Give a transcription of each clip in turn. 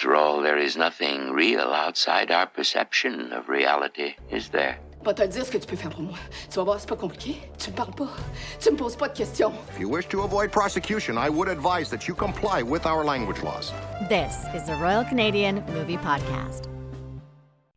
After all, there is nothing real outside our perception of reality, is there? Va te dire ce que tu peux faire pour moi. Tu vas voir, c'est pas compliqué. Tu me parles pas. Tu me poses pas de questions. If you wish to avoid prosecution, I would advise that you comply with our language laws. This is the Royal Canadian Movie Podcast.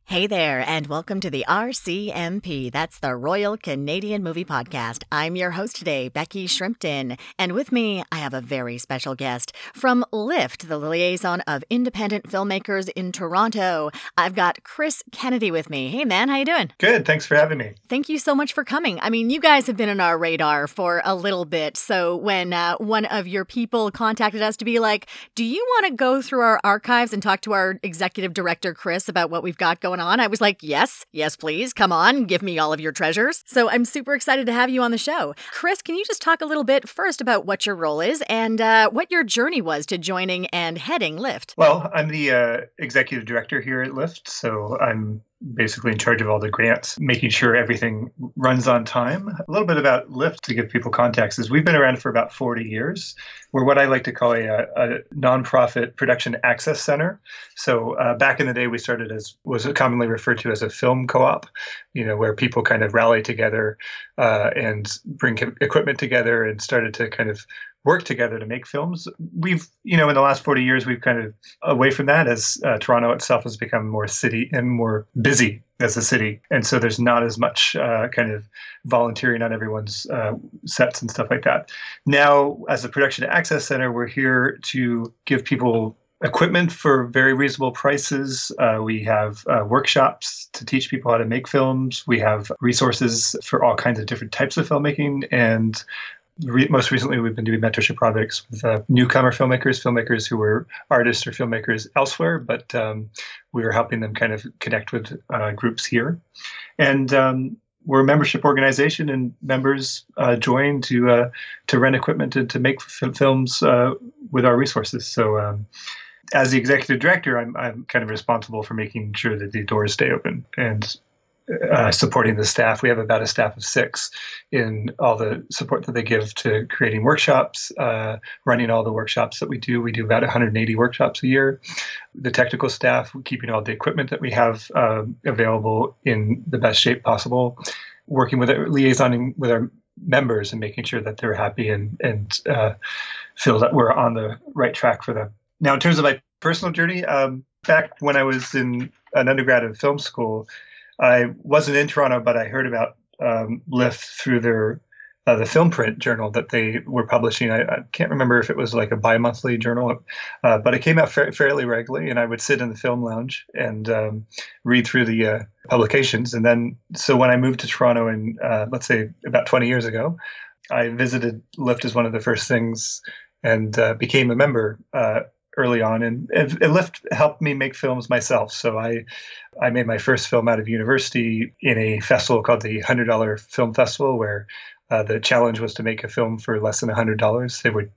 Hey there, and welcome to the RCMP. That's the Royal Canadian Movie Podcast. I'm your host today, Becky Shrimpton. And with me, I have a very special guest from LIFT, the liaison of independent filmmakers in Toronto. I've got Chris Kennedy with me. Hey, man, how you doing? Good. Thanks for having me. Thank you so much for coming. I mean, you guys have been on our radar for a little bit. So when uh, one of your people contacted us to be like, do you want to go through our archives and talk to our executive director, Chris, about what we've got going on? on. I was like, yes, yes, please. Come on, give me all of your treasures. So I'm super excited to have you on the show. Chris, can you just talk a little bit first about what your role is and uh, what your journey was to joining and heading Lift? Well, I'm the uh, executive director here at Lift. So I'm basically in charge of all the grants, making sure everything runs on time. A little bit about Lift to give people context is we've been around for about 40 years. We're what I like to call a, a nonprofit production access center. So uh, back in the day, we started as was commonly referred to as a film co-op, you know, where people kind of rally together uh, and bring equipment together and started to kind of work together to make films. We've, you know, in the last 40 years, we've kind of away from that as uh, Toronto itself has become more city and more busy as a city. And so there's not as much uh, kind of volunteering on everyone's uh, sets and stuff like that. Now, as a production access center, we're here to give people equipment for very reasonable prices. Uh, we have uh, workshops to teach people how to make films. We have resources for all kinds of different types of filmmaking. And Re- most recently, we've been doing mentorship projects with uh, newcomer filmmakers, filmmakers who were artists or filmmakers elsewhere, but um, we were helping them kind of connect with uh, groups here. And um, we're a membership organization, and members uh, join to uh, to rent equipment and to make f- films uh, with our resources. So. Um, as the executive director, I'm, I'm kind of responsible for making sure that the doors stay open and uh, supporting the staff. We have about a staff of six in all the support that they give to creating workshops, uh, running all the workshops that we do. We do about 180 workshops a year. The technical staff, keeping all the equipment that we have uh, available in the best shape possible, working with our, liaisoning with our members and making sure that they're happy and and uh, feel that we're on the right track for them. Now, in terms of my personal journey, um, back when I was in an undergrad in film school. I wasn't in Toronto, but I heard about um, Lift through their uh, the film print journal that they were publishing. I, I, can't remember if it was like a bi-monthly journal, uh, but it came out fa- fairly regularly. And I would sit in the film lounge and um, read through the uh, publications. And then, so when I moved to Toronto, in uh, let's say about 20 years ago, I visited Lift as one of the first things and uh, became a member uh, early on, and, it Lift helped me make films myself. So I, I made my first film out of university in a festival called the Hundred Dollar Film Festival, where uh, the challenge was to make a film for less than hundred dollars. They would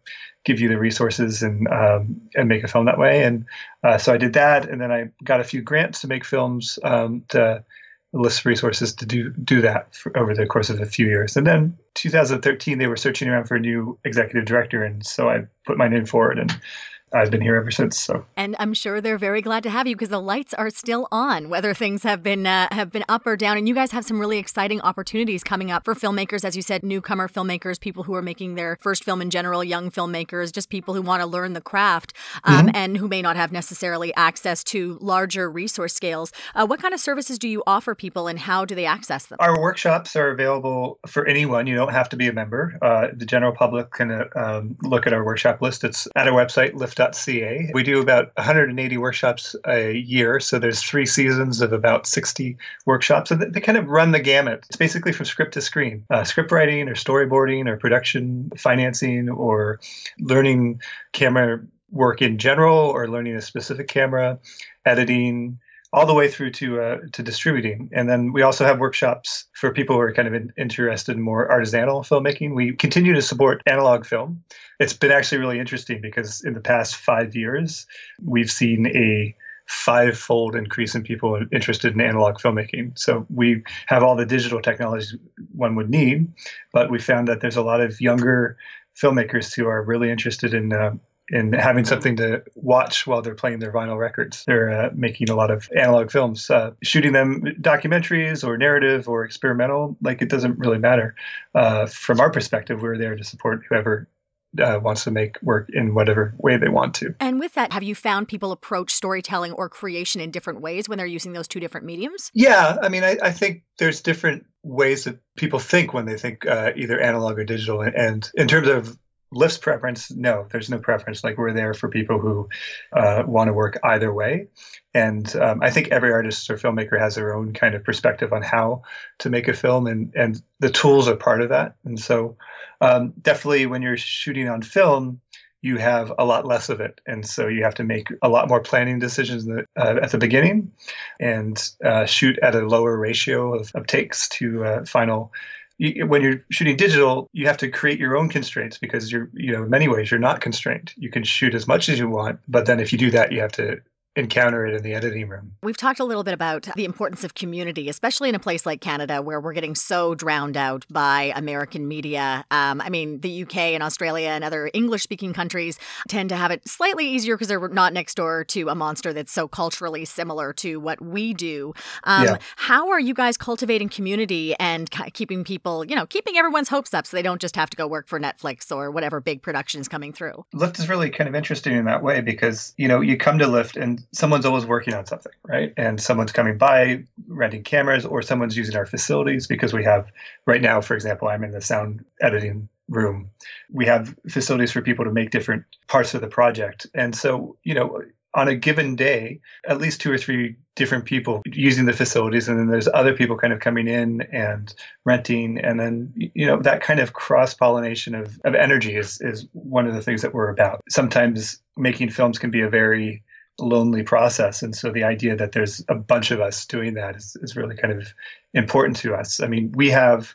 give you the resources and um, and make a film that way. And uh, so I did that, and then I got a few grants to make films um, to list resources to do do that for, over the course of a few years. And then 2013, they were searching around for a new executive director, and so I put my name forward and I've been here ever since. So, and I'm sure they're very glad to have you because the lights are still on, whether things have been uh, have been up or down. And you guys have some really exciting opportunities coming up for filmmakers, as you said, newcomer filmmakers, people who are making their first film in general, young filmmakers, just people who want to learn the craft um, mm-hmm. and who may not have necessarily access to larger resource scales. Uh, what kind of services do you offer people, and how do they access them? Our workshops are available for anyone. You don't have to be a member. Uh, the general public can uh, um, look at our workshop list. It's at our website, lift We do about 180 workshops a year, so there's three seasons of about 60 workshops. And they kind of run the gamut. It's basically from script to screen, uh, script writing or storyboarding or production, financing or learning camera work in general or learning a specific camera, editing, all the way through to uh, to distributing. And then we also have workshops for people who are kind of in, interested in more artisanal filmmaking. We continue to support analog film. It's been actually really interesting because in the past five years, we've seen a five-fold increase in people interested in analog filmmaking. So we have all the digital technologies one would need, but we found that there's a lot of younger filmmakers who are really interested in uh, in having something to watch while they're playing their vinyl records. They're uh, making a lot of analog films, uh, shooting them documentaries or narrative or experimental. Like it doesn't really matter. Uh, from our perspective, we're there to support whoever uh, wants to make work in whatever way they want to. And with that, have you found people approach storytelling or creation in different ways when they're using those two different mediums? Yeah, I mean, I, I think there's different ways that people think when they think uh, either analog or digital. And in terms of Lift's preference, no, there's no preference. Like we're there for people who uh, want to work either way. And um, I think every artist or filmmaker has their own kind of perspective on how to make a film, and and the tools are part of that. And so, um, definitely, when you're shooting on film, you have a lot less of it, and so you have to make a lot more planning decisions the, uh, at the beginning, and uh, shoot at a lower ratio of, of takes to uh, final you, when you're shooting digital, you have to create your own constraints because you're, you know, in many ways you're not constrained. You can shoot as much as you want, but then if you do that, you have to encounter it in the editing room. We've talked a little bit about the importance of community, especially in a place like Canada where we're getting so drowned out by American media. Um, I mean, the UK and Australia and other English speaking countries tend to have it slightly easier because they're not next door to a monster that's so culturally similar to what we do. Um, yeah. How are you guys cultivating community and keeping people, you know, keeping everyone's hopes up so they don't just have to go work for Netflix or whatever big production is coming through? Lift is really kind of interesting in that way because, you know, you come to Lift and someone's always working on something, right? And someone's coming by renting cameras, or someone's using our facilities because we have right now, for example, I'm in the sound editing room. We have facilities for people to make different parts of the project, and so you know. On a given day, at least two or three different people using the facilities, and then there's other people kind of coming in and renting, and then you know that kind of cross pollination of, of energy is is one of the things that we're about. Sometimes making films can be a very lonely process. And so the idea that there's a bunch of us doing that is, is really kind of important to us. I mean, we have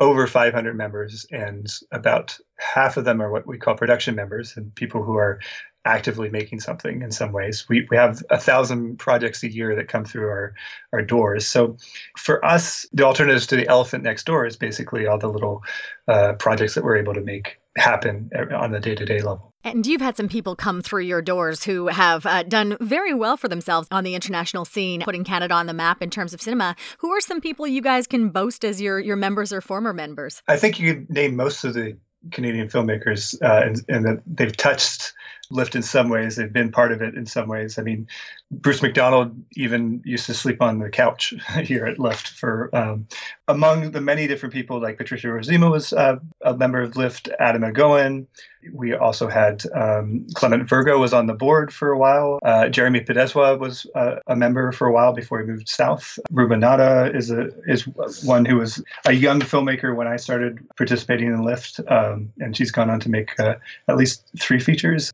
over 500 members, and about half of them are what we call production members and people who are actively making something in some ways. We, we have a thousand projects a year that come through our, our doors. So for us, the alternatives to the elephant next door is basically all the little uh, projects that we're able to make happen on the day to day level. And you've had some people come through your doors who have uh, done very well for themselves on the international scene, putting Canada on the map in terms of cinema. Who are some people you guys can boast as your, your members or former members? I think you could name most of the Canadian filmmakers, uh, and, and that they've touched Lift in some ways. They've been part of it in some ways. I mean, Bruce McDonald even used to sleep on the couch here at Lift for um, among the many different people like Patricia Rozema was uh, a member of Lift, Atom Egoyan. We also had um, Clement Virgo was on the board for a while. Uh, Jeremy Podeswa was uh, a member for a while before he moved south. Ruba Nadda is a is one who was a young filmmaker when I started participating in Lift, um, and she's gone on to make uh, at least three features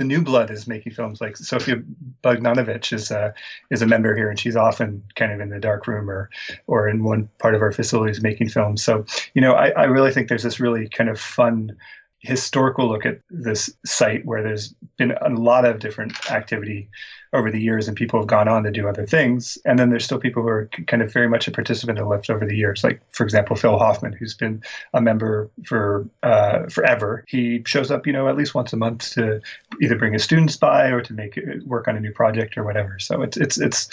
the new blood is making films like Sofia Bohdanowicz is uh, is a member here, and she's often kind of in the dark room or or in one part of our facilities making films. So you know, I, I really think there's this really kind of fun historical look at this site where there's been a lot of different activity over the years and people have gone on to do other things. And then there's still people who are kind of very much a participant in lift over the years. Like for example phil hoffman who's been a member for uh, forever. He shows up you know at least once a month to either bring his students by or to make work on a new project or whatever. So it's it's it's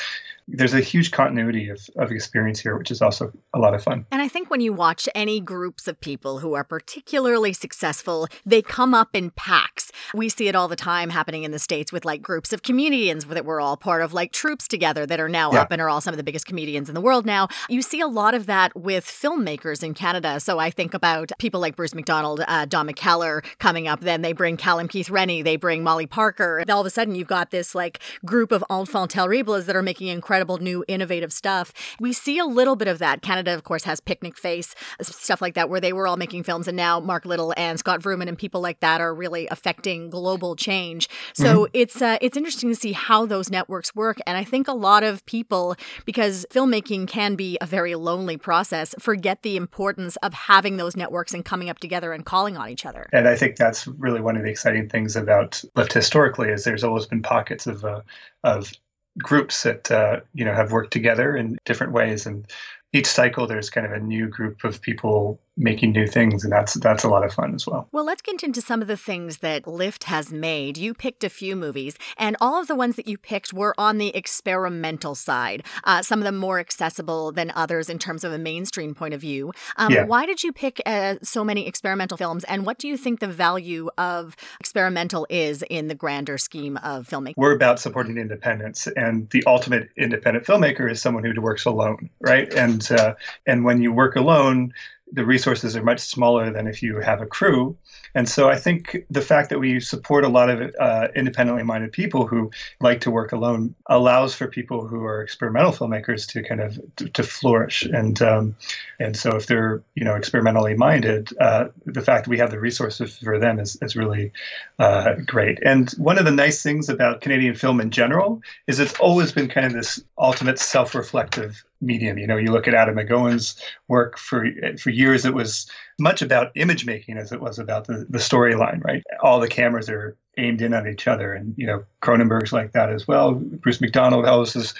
there's a huge continuity of, of experience here, which is also a lot of fun. And I think when you watch any groups of people who are particularly successful, they come up in packs. We see it all the time happening in the States with like groups of comedians that we're all part of, like troops together that are now yeah. up and are all some of the biggest comedians in the world now. You see a lot of that with filmmakers in Canada. So I think about people like Bruce McDonald, uh, Don McKellar coming up. Then they bring Callum Keith Rennie, they bring Molly Parker. And All of a sudden, you've got this like group of enfants terribles that are making incredible incredible new innovative stuff. We see a little bit of that. Canada, of course, has Picnicface, stuff like that, where they were all making films, and now Mark Little and Scott Vrooman and people like that are really affecting global change. So mm-hmm. it's uh, it's interesting to see how those networks work, and I think a lot of people, because filmmaking can be a very lonely process, forget the importance of having those networks and coming up together and calling on each other. And I think that's really one of the exciting things about Lift historically is there's always been pockets of uh, of groups that uh, you know have worked together in different ways. And each cycle there's kind of a new group of people making new things, and that's that's a lot of fun as well. Well, let's get into some of the things that Lift has made. You picked a few movies, and all of the ones that you picked were on the experimental side. Uh, some of them more accessible than others in terms of a mainstream point of view. Um, Yeah. Why did you pick uh, so many experimental films, and what do you think the value of experimental is in the grander scheme of filmmaking? We're about supporting independence, and the ultimate independent filmmaker is someone who works alone, right? And uh, and when you work alone, the resources are much smaller than if you have a crew. And so I think the fact that we support a lot of uh, independently minded people who like to work alone allows for people who are experimental filmmakers to kind of to, to flourish. And um, and so if they're you know experimentally minded, uh, the fact that we have the resources for them is, is really uh, great. And one of the nice things about Canadian film in general is it's always been kind of this ultimate self-reflective medium. You know, you look at Atom Egoyan's work for for years, it was much about image making as it was about the, the storyline, right? All the cameras are aimed in at each other, and you know, Cronenberg's like that as well. Bruce McDonald is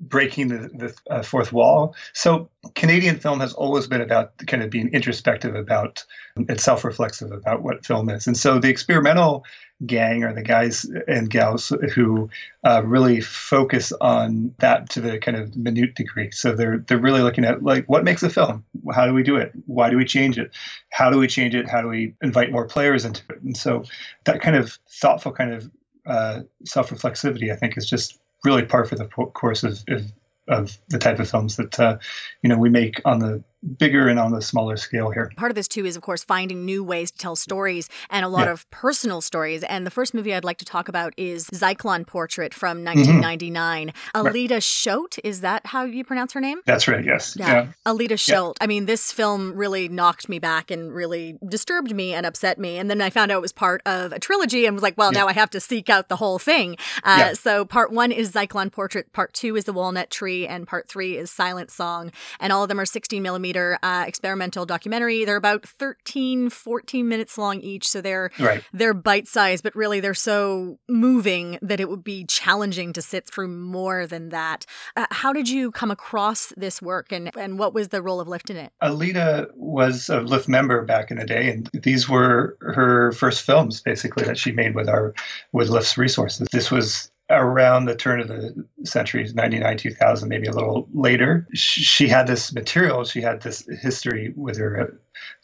breaking the, the uh, fourth wall. So Canadian film has always been about kind of being introspective about and self-reflexive about what film is. And so the experimental gang are the guys and gals who uh, really focus on that to the kind of minute degree. So they're they're really looking at like what makes a film? How do we do it? Why do we change it? How do we change it? How do we invite more players into it? And so that kind of thoughtful kind of uh, self-reflexivity, I think, is just really par for the course of, of of the type of films that uh, you know we make on the bigger and on the smaller scale here. Part of this too is, of course, finding new ways to tell stories and a lot Yeah. of personal stories. And the first movie I'd like to talk about is Zyklon Portrait from Mm-hmm. 1999. Elida Schogt, is that how you pronounce her name? That's right. Yes. Yeah. Elida Schogt. I mean, this film really knocked me back and really disturbed me and upset me. And then I found out it was part of a trilogy and was like, well, Yeah. now I have to seek out the whole thing. Uh, Yeah. So part one is Zyklon Portrait, part two is The Walnut Tree, and part three is Silent Song. And all of them are 16 millimeter uh, experimental documentary. They're about 13, 14 minutes long each. So they're Right. they're bite sized, but really they're so moving that it would be challenging to sit through more than that. Uh, how did you come across this work and, and what was the role of Lift in it? Elida was a Lift member back in the day, and these were her first films, basically, that she made with our with Lift's resources. This was around the turn of the century, 99, 2000, maybe a little later. She had this material, she had this history with her uh,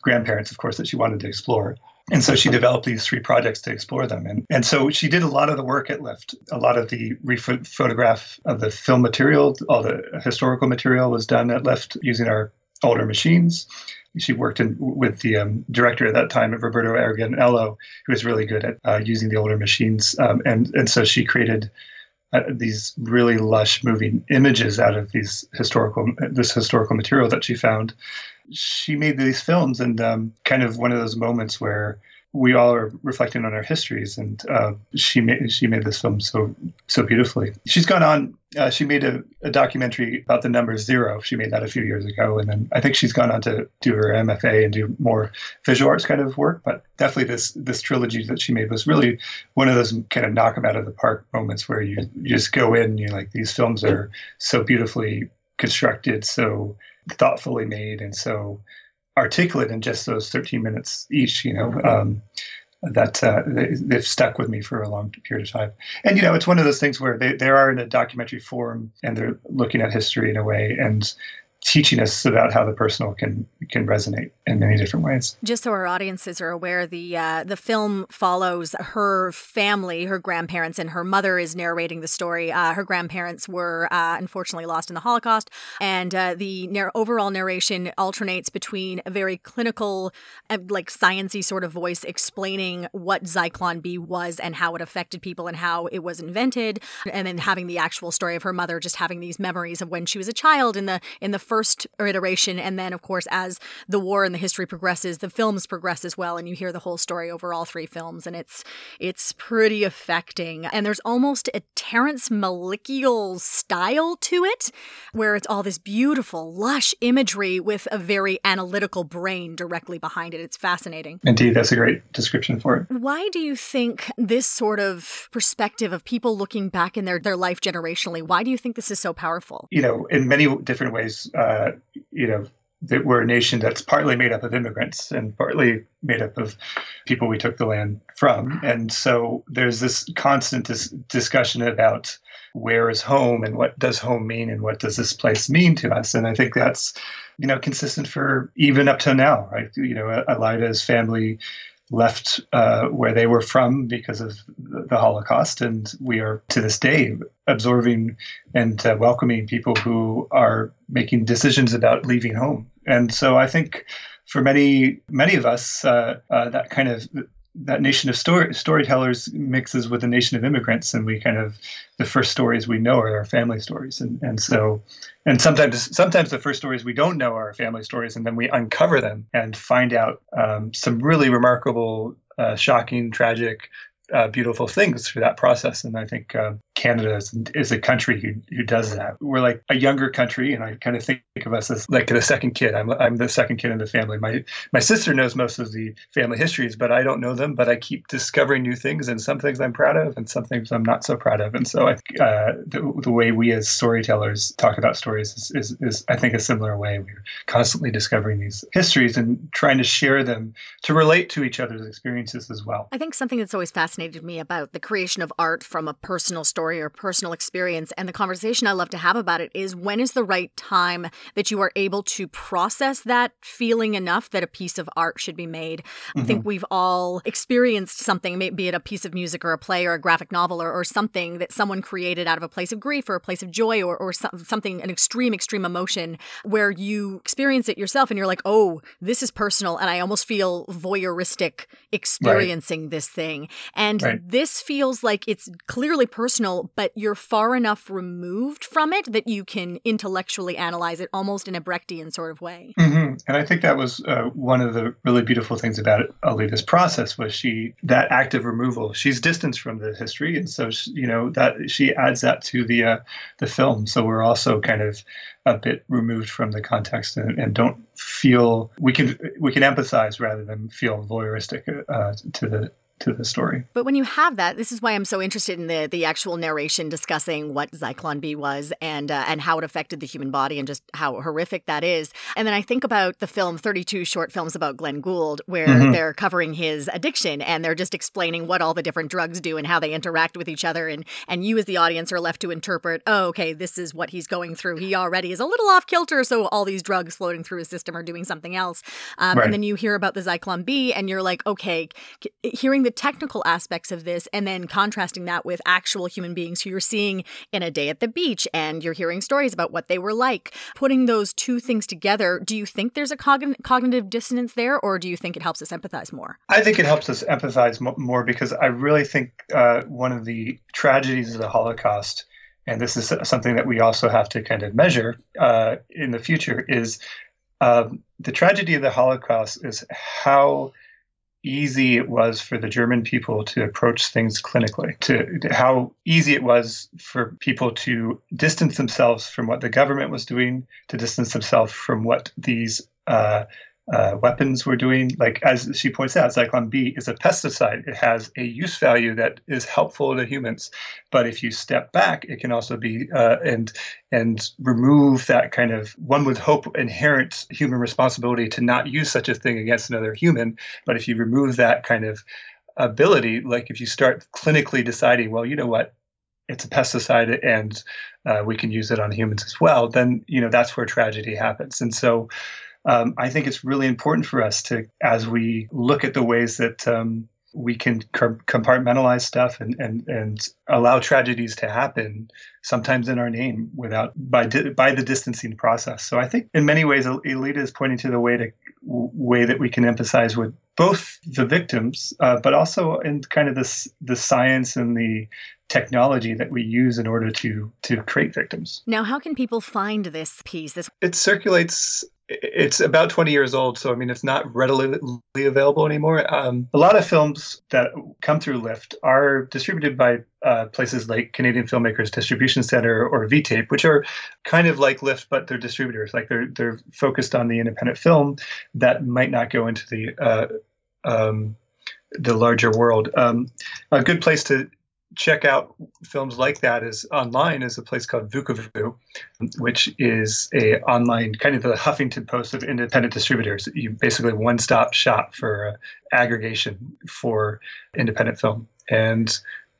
grandparents, of course, that she wanted to explore. And so she developed these three projects to explore them. And, and so she did a lot of the work at Lift. A lot of the photograph of the film material, all the historical material was done at Lift using our older machines. She worked in, with the um, director at that time, Roberto Aragonello, who was really good at uh, using the older machines. Um, and, and so she created uh, these really lush moving images out of these historical this historical material that she found. She made these films, and um, kind of one of those moments where we all are reflecting on our histories, and uh, she made she made this film so so beautifully. She's gone on. Uh, she made a, a documentary about the number zero. She made that a few years ago, and then I think she's gone on to do her MFA and do more visual arts kind of work. But definitely, this this trilogy that she made was really one of those kind of knock them out of the park moments where you, you just go in and you're like, these films are so beautifully constructed, so thoughtfully made, and so articulate in just those 13 minutes each. You know. Um, that uh, they, they've stuck with me for a long period of time. And, you know, it's one of those things where they, they are in a documentary form and they're looking at history in a way and teaching us about how the personal can can resonate in many different ways. Just so our audiences are aware, the uh, the film follows her family, her grandparents, and her mother is narrating the story. Uh, her grandparents were uh, unfortunately lost in the Holocaust, and uh, the overall narration alternates between a very clinical, uh, like sciency sort of voice explaining what Zyklon B was and how it affected people and how it was invented, and then having the actual story of her mother just having these memories of when she was a child in the in the first iteration, and then of course as the war and the history progresses, the films progress as well, and you hear the whole story over all three films, and it's it's pretty affecting. And there's almost a Terrence Malikial style to it, where it's all this beautiful, lush imagery with a very analytical brain directly behind it. It's fascinating. Indeed, that's a great description for it. Why do you think this sort of perspective of people looking back in their, their life generationally, why do you think this is so powerful? You know, in many different ways, uh, uh, you know, that we're a nation that's partly made up of immigrants and partly made up of people we took the land from. And so there's this constant dis- discussion about where is home and what does home mean and what does this place mean to us. And I think that's, you know, consistent for even up to now, right? You know, Elida's family left uh, where they were from because of the Holocaust, and we are to this day absorbing and uh, welcoming people who are making decisions about leaving home. And so I think for many many of us, uh, uh that kind of that nation of story, storytellers mixes with a nation of immigrants, and we kind of the first stories we know are our family stories, and and so and sometimes sometimes the first stories we don't know are our family stories, and then we uncover them and find out um, some really remarkable, uh, shocking, tragic uh, beautiful things through that process. And I think uh, Canada is, is, a country who, who does that. We're like a younger country, and I kind of think of us as like the second kid. I'm, I'm the second kid in the family. My my sister knows most of the family histories, but I don't know them. But I keep discovering new things, and some things I'm proud of, and some things I'm not so proud of. And so I, uh, the, the way we as storytellers talk about stories is, is, is, I think, a similar way. We're constantly discovering these histories and trying to share them to relate to each other's experiences as well. I think something that's always fascinated me about the creation of art from a personal story or personal experience. And the conversation I love to have about it is when is the right time that you are able to process that feeling enough that a piece of art should be made? Mm-hmm. I think mm-hmm. we've all experienced something, be it a piece of music or a play or a graphic novel or, or something that someone created out of a place of grief or a place of joy or, or something, an extreme, extreme emotion where you experience it yourself and you're like, oh, this is personal. And I almost feel voyeuristic experiencing right. this thing. And and right. this feels like it's clearly personal, but you're far enough removed from it that you can intellectually analyze it almost in a Brechtian sort of way. Mm-hmm. And I think that was uh, one of the really beautiful things about Elida's process was she that active removal. She's distanced from the history, and so she, you know that she adds that to the uh, the film. So we're also kind of a bit removed from the context and, and, don't feel we can we can empathize rather than feel voyeuristic uh, to the to the story. But when you have that, this is why I'm so interested in the the actual narration discussing what Zyklon B was and uh, and how it affected the human body and just how horrific that is. And then I think about the film 32 short films about Glenn Gould where mm-hmm. they're covering his addiction and they're just explaining what all the different drugs do and how they interact with each other and and you as the audience are left to interpret, "Oh, okay, this is what he's going through. He already is a little off kilter, so all these drugs floating through his system are doing something else." Um, right. and then you hear about the Zyklon B and you're like, "Okay, hearing the technical aspects of this and then contrasting that with actual human beings who you're seeing in a day at the beach and you're hearing stories about what they were like. Putting those two things together, do you think there's a cogn- cognitive dissonance there or do you think it helps us empathize more? I think it helps us empathize more because I really think uh, one of the tragedies of the Holocaust and this is something that we also have to kind of measure uh, in the future is um, the tragedy of the Holocaust is how easy it was for the German people to approach things clinically, to, to, how easy it was for people to distance themselves from what the government was doing, to distance themselves from what these uh, uh, weapons we're doing. Like as she points out, Zyklon B is a pesticide. It has a use value that is helpful to humans, but if you step back, it can also be uh, and and remove that kind of one would hope inherent human responsibility to not use such a thing against another human. But if you remove that kind of ability, like if you start clinically deciding, well, you know what, it's a pesticide and uh, we can use it on humans as well, then you know that's where tragedy happens. And so um, I think it's really important for us to, as we look at the ways that um, we can compartmentalize stuff and, and, and allow tragedies to happen, sometimes in our name, without by di- by the distancing process. So I think in many ways, Elida is pointing to the way to way that we can emphasize with both the victims, uh, but also in kind of this the science and the technology that we use in order to to create victims. Now, how can people find this piece? This it circulates it's about 20 years old, so I mean, it's not readily available anymore. Um, a lot of films that come through Lift are distributed by uh, places like Canadian Filmmakers Distribution Center or VTape, which are kind of like Lift, but they're distributors. Like they're they're focused on the independent film that might not go into the uh, um, the larger world. Um, a good place to check out films like that is online is a place called Vucavu, which is a online kind of the Huffington Post of independent distributors. You basically one stop shop for uh, aggregation for independent film. And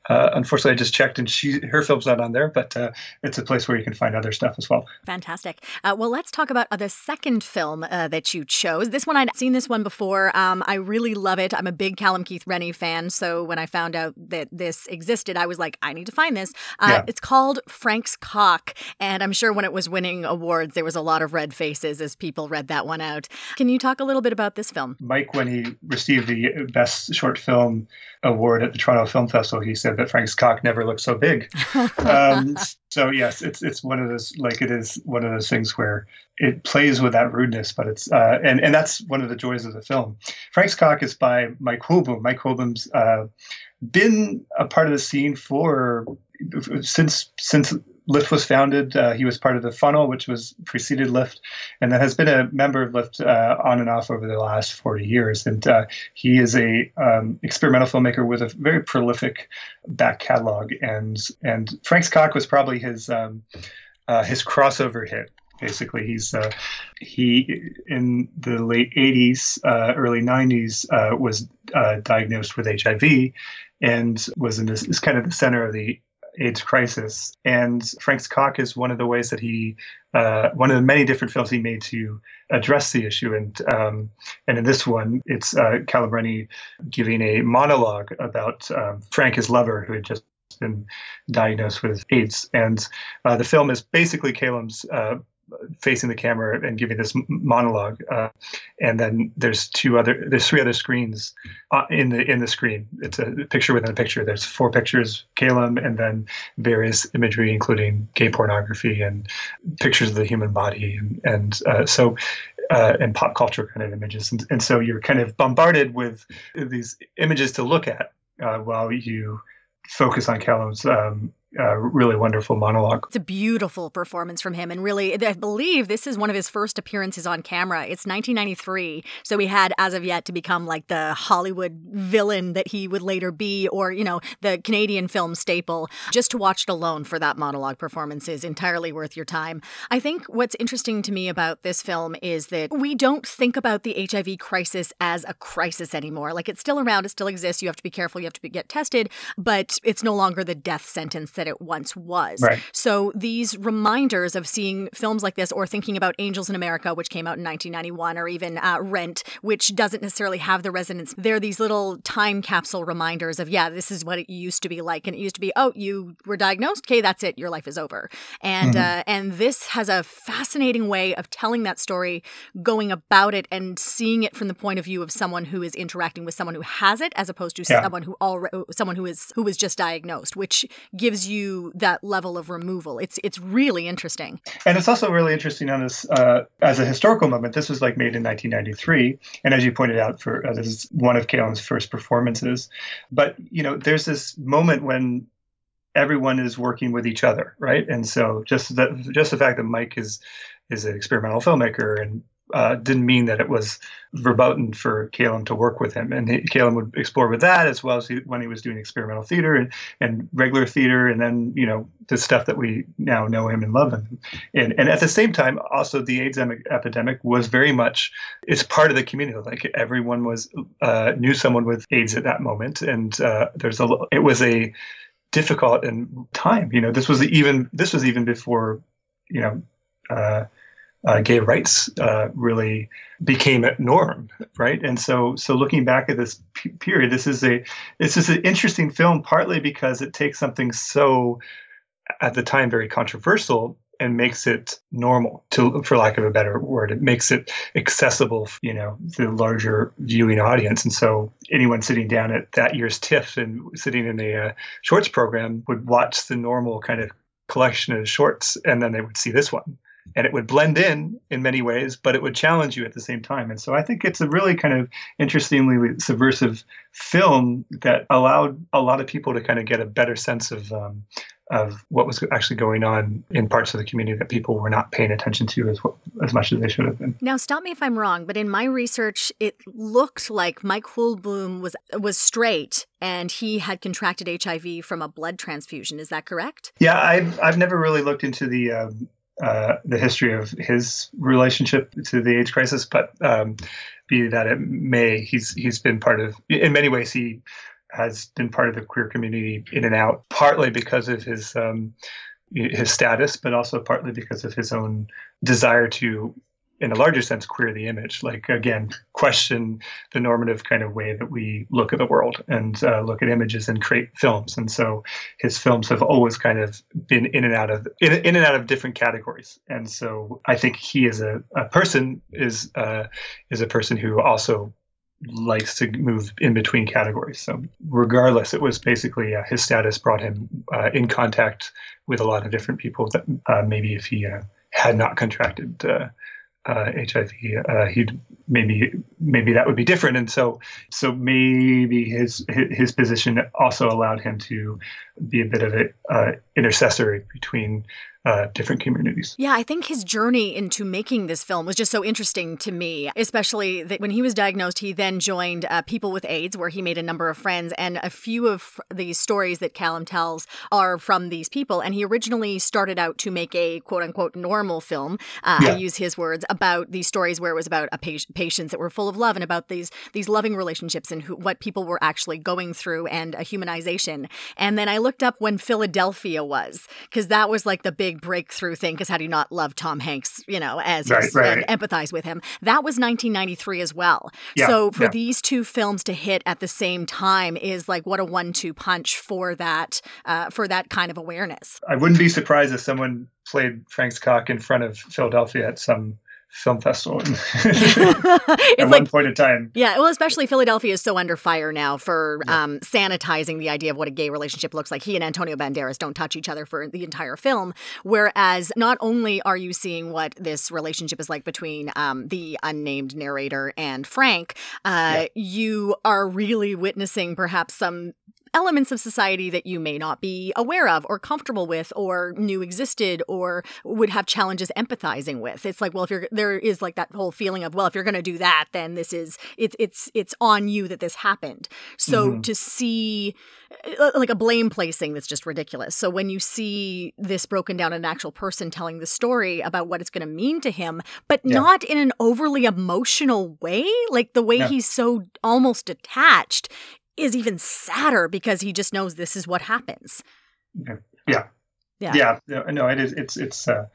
uh, unfortunately, I just checked and she her film's not on there, but uh, it's a place where you can find other stuff as well. Fantastic. Uh, well, let's talk about the second film uh, that you chose. This one I'd seen this one before. Um, I really love it. I'm a big Callum Keith Rennie fan, so when I found out that this existed, I was like, I need to find this. Uh, yeah. It's called Frank's Cock, and I'm sure when it was winning awards, there was a lot of red faces as people read that one out. Can you talk a little bit about this film? Mike, when he received the Best Short Film award at the Toronto Film Festival, he said that Frank's cock never looked so big. um, so yes, it's it's one of those like it is one of those things where it plays with that rudeness, but it's uh, and and that's one of the joys of the film. Frank's cock is by Mike Hoolboom. Mike Hoolboom's uh, been a part of the scene for since since Lift was founded. Uh, he was part of the Funnel, which was preceded Lift, and then has been a member of Lift uh, on and off over the last 40 years. And uh, he is a um, experimental filmmaker with a very prolific back catalog. And and Frank's Cock was probably his um, uh, his crossover hit. Basically, he's uh, he in the late 80s, uh, early 90s was diagnosed with HIV, and was in this is kind of the center of the AIDS crisis. And Frank's Cock is one of the ways that he, uh, one of the many different films he made to address the issue. And um, and in this one, it's uh, giving a monologue about um, Frank, his lover, who had just been diagnosed with AIDS. And uh, the film is basically Callum's uh, facing the camera and giving this monologue uh, and then there's two other there's three other screens uh, in the in the screen. It's a picture within a picture. There's four pictures Callum and then various imagery including gay pornography and pictures of the human body and, and uh, so uh, and pop culture kind of images. And, and so you're kind of bombarded with these images to look at uh, while you focus on Callum's um, a really wonderful monologue. It's a beautiful performance from him. And really, I believe this is one of his first appearances on camera. It's 1993. So he had, as of yet, to become like the Hollywood villain that he would later be, or, you know, the Canadian film staple. Just to watch it alone for that monologue performance is entirely worth your time. I think what's interesting to me about this film is that we don't think about the HIV crisis as a crisis anymore. Like it's still around, it still exists. You have to be careful, you have to be, get tested, but it's no longer the death sentence that that it once was. Right. So these reminders of seeing films like this or thinking about Angels in America, which came out in 1991, or even uh, Rent, which doesn't necessarily have the resonance, they're these little time capsule reminders of, yeah, this is what it used to be like. And it used to be, oh, you were diagnosed. Okay, that's it. Your life is over. And, mm-hmm. uh, and this has a fascinating way of telling that story, going about it and seeing it from the point of view of someone who is interacting with someone who has it as opposed to yeah. someone who already, someone who is, who was just diagnosed, which gives you that level of removal. It's it's really interesting. And it's also really interesting on this uh, as a historical moment. This was like made in 1993, and as you pointed out, for uh, this is one of Callum's first performances. But you know, there's this moment when everyone is working with each other, right? And so just that just the fact that Mike is is an experimental filmmaker and uh, didn't mean that it was verboten for Callum to work with him. And Callum would explore with that as well as he, when he was doing experimental theater and, and regular theater, and then, you know, the stuff that we now know him and love him. And, and at the same time, also the AIDS epidemic was very much, it's part of the community. Like everyone was, uh, knew someone with AIDS at that moment. And uh, there's a, it was a difficult and time, you know, this was even, this was even before, you know, uh, gay rights uh, really became a norm, right? And so, so looking back at this p- period, this is a this is an interesting film, partly because it takes something so, at the time, very controversial and makes it normal, to for lack of a better word. It makes it accessible, you know, to the larger viewing audience. And so, anyone sitting down at that year's TIFF and sitting in the uh, shorts program would watch the normal kind of collection of shorts, and then they would see this one and it would blend in in many ways, but it would challenge you at the same time. And so I think it's a really kind of interestingly subversive film that allowed a lot of people to kind of get a better sense of um, of what was actually going on in parts of the community that people were not paying attention to as as much as they should have been. Now, stop me if I'm wrong, but in my research, it looked like Mike Hoolboom was was straight and he had contracted HIV from a blood transfusion. Is that correct? Yeah, I've I've never really looked into the. Um, uh, the history of his relationship to the AIDS crisis, but um, be that it may, he's he's been part of. In many ways, he has been part of the queer community in and out, partly because of his um, his status, but also partly because of his own desire to, in a larger sense, queer the image. Like again, question the normative kind of way that we look at the world and uh, look at images and create films. And so his films have always kind of been in and out of in, in and out of different categories. And so I think he is a, a person is uh, is a person who also likes to move in between categories. So, regardless, it was basically uh, his status brought him uh, in contact with a lot of different people that uh, maybe if he uh, had not contracted HIV, uh, uh, he'd maybe maybe that would be different. And so, so maybe his his position also allowed him to be a bit of an intercessor between uh, different communities. Yeah, I think his journey into making this film was just so interesting to me, especially that when he was diagnosed, he then joined uh, People with AIDS, where he made a number of friends. And a few of these stories that Callum tells are from these people. And he originally started out to make a quote unquote normal film. Uh, yeah. I use his words about these stories where it was about a patient, patients that were full of love and about these these loving relationships and who, what people were actually going through and a humanization. And then I looked up when Philadelphia was because that was like the big breakthrough thing because how do you not love Tom Hanks, you know, as right, right. and empathize with him? That was 1993 as well. Yeah, so for yeah. these two films to hit at the same time is like what a one-two punch for that uh, for that kind of awareness. I wouldn't be surprised if someone played Frank's cock in front of Philadelphia at some film festival at like, one point in time. Yeah, well, especially Philadelphia is so under fire now for yeah. um, sanitizing the idea of what a gay relationship looks like. He and Antonio Banderas don't touch each other for the entire film. Whereas not only are you seeing what this relationship is like between um, the unnamed narrator and Frank, uh, yeah. you are really witnessing perhaps some elements of society that you may not be aware of or comfortable with or knew existed or would have challenges empathizing with. It's like, well, if you're there is like that whole feeling of, well, if you're going to do that, then this is it's it's it's on you that this happened. So mm-hmm. to see uh, like a blame placing that's just ridiculous. So when you see this broken down an actual person telling the story about what it's going to mean to him, but yeah. not in an overly emotional way, like the way yeah. he's so almost detached is even sadder because he just knows this is what happens. Yeah. Yeah. Yeah. yeah. No, it is. It's, it's, uh,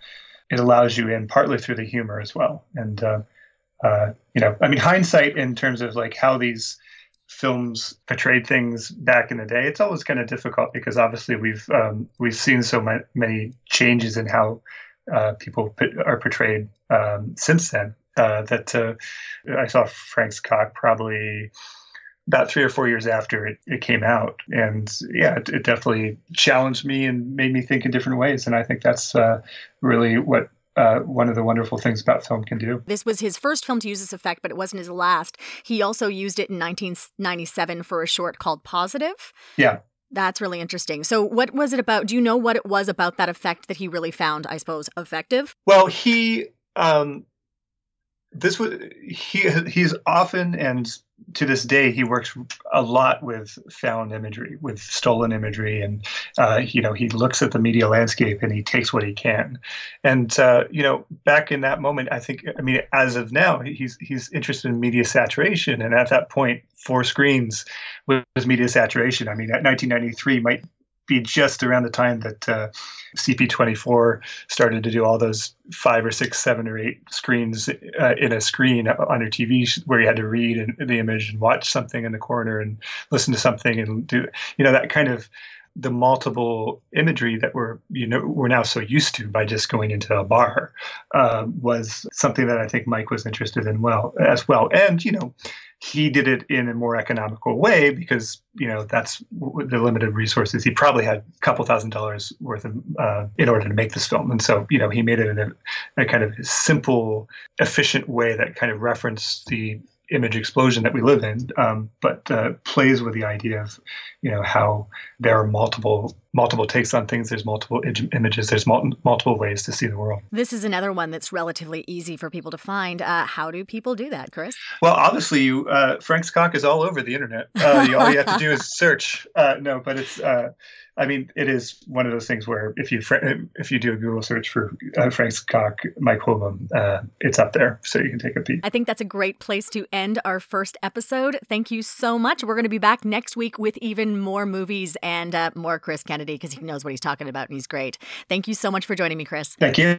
it allows you in partly through the humor as well. And, uh, uh, you know, I mean, hindsight in terms of like how these films portrayed things back in the day, it's always kind of difficult because obviously we've, um, we've seen so many changes in how, uh, people are portrayed, um, since then. Uh, that uh, I saw Frank's cock probably about three or four years after it, it came out. And yeah, it, it, definitely challenged me and made me think in different ways. And I think that's uh, really what uh, one of the wonderful things about film can do. This was his first film to use this effect, but it wasn't his last. He also used it in 1997 for a short called Positive. Yeah. That's really interesting. So, what was it about? Do you know what it was about that effect that he really found, I suppose, effective? Well, he um, this was he he's often and to this day he works a lot with found imagery with stolen imagery and uh, you know he looks at the media landscape and he takes what he can. And uh, you know back in that moment i think i mean as of now he's he's interested in media saturation. And at that point four screens was media saturation. I mean at 1993 might be just around the time that uh, CP24 started to do all those five or six, seven or eight screens uh, in a screen on your TV where you had to read the image and watch something in the corner and listen to something and do, you know, that kind of the multiple imagery that we're you know we're now so used to by just going into a bar uh, was something that I think Mike was interested in well as well. And you know he did it in a more economical way because you know that's the limited resources. He probably had a couple thousand dollars worth of uh, in order to make this film. And so you know he made it in a, a kind of simple efficient way that kind of referenced the image explosion that we live in, um, but uh, plays with the idea of, you know how there are multiple multiple takes on things. There's multiple images. There's mul- multiple ways to see the world. This is another one that's relatively easy for people to find. Uh, how do people do that chris? Well obviously you uh, frank's cock is all over the internet. Uh, you, all you have to do is search. Uh, no but it's uh, I mean, it is one of those things where if you if you do a Google search for uh, Frank's Cock, Mike Hoolboom, uh, it's up there, so you can take a peek. I think that's a great place to end our first episode. Thank you so much. We're going to be back next week with even more movies and uh, more Chris Kennedy because he knows what he's talking about and he's great. Thank you so much for joining me, Chris. Thank you.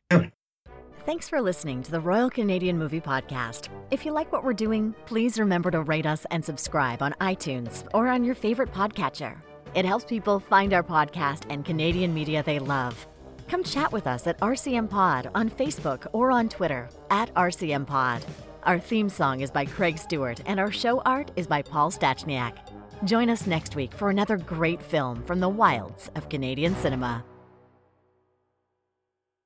Thanks for listening to the Royal Canadian Movie Podcast. If you like what we're doing, please remember to rate us and subscribe on iTunes or on your favorite podcatcher. It helps people find our podcast and Canadian media they love. Come chat with us at RCM Pod on Facebook or on Twitter at RCM Pod. Our theme song is by Craig Stewart, and our show art is by Paul Stachniak. Join us next week for another great film from the wilds of Canadian cinema.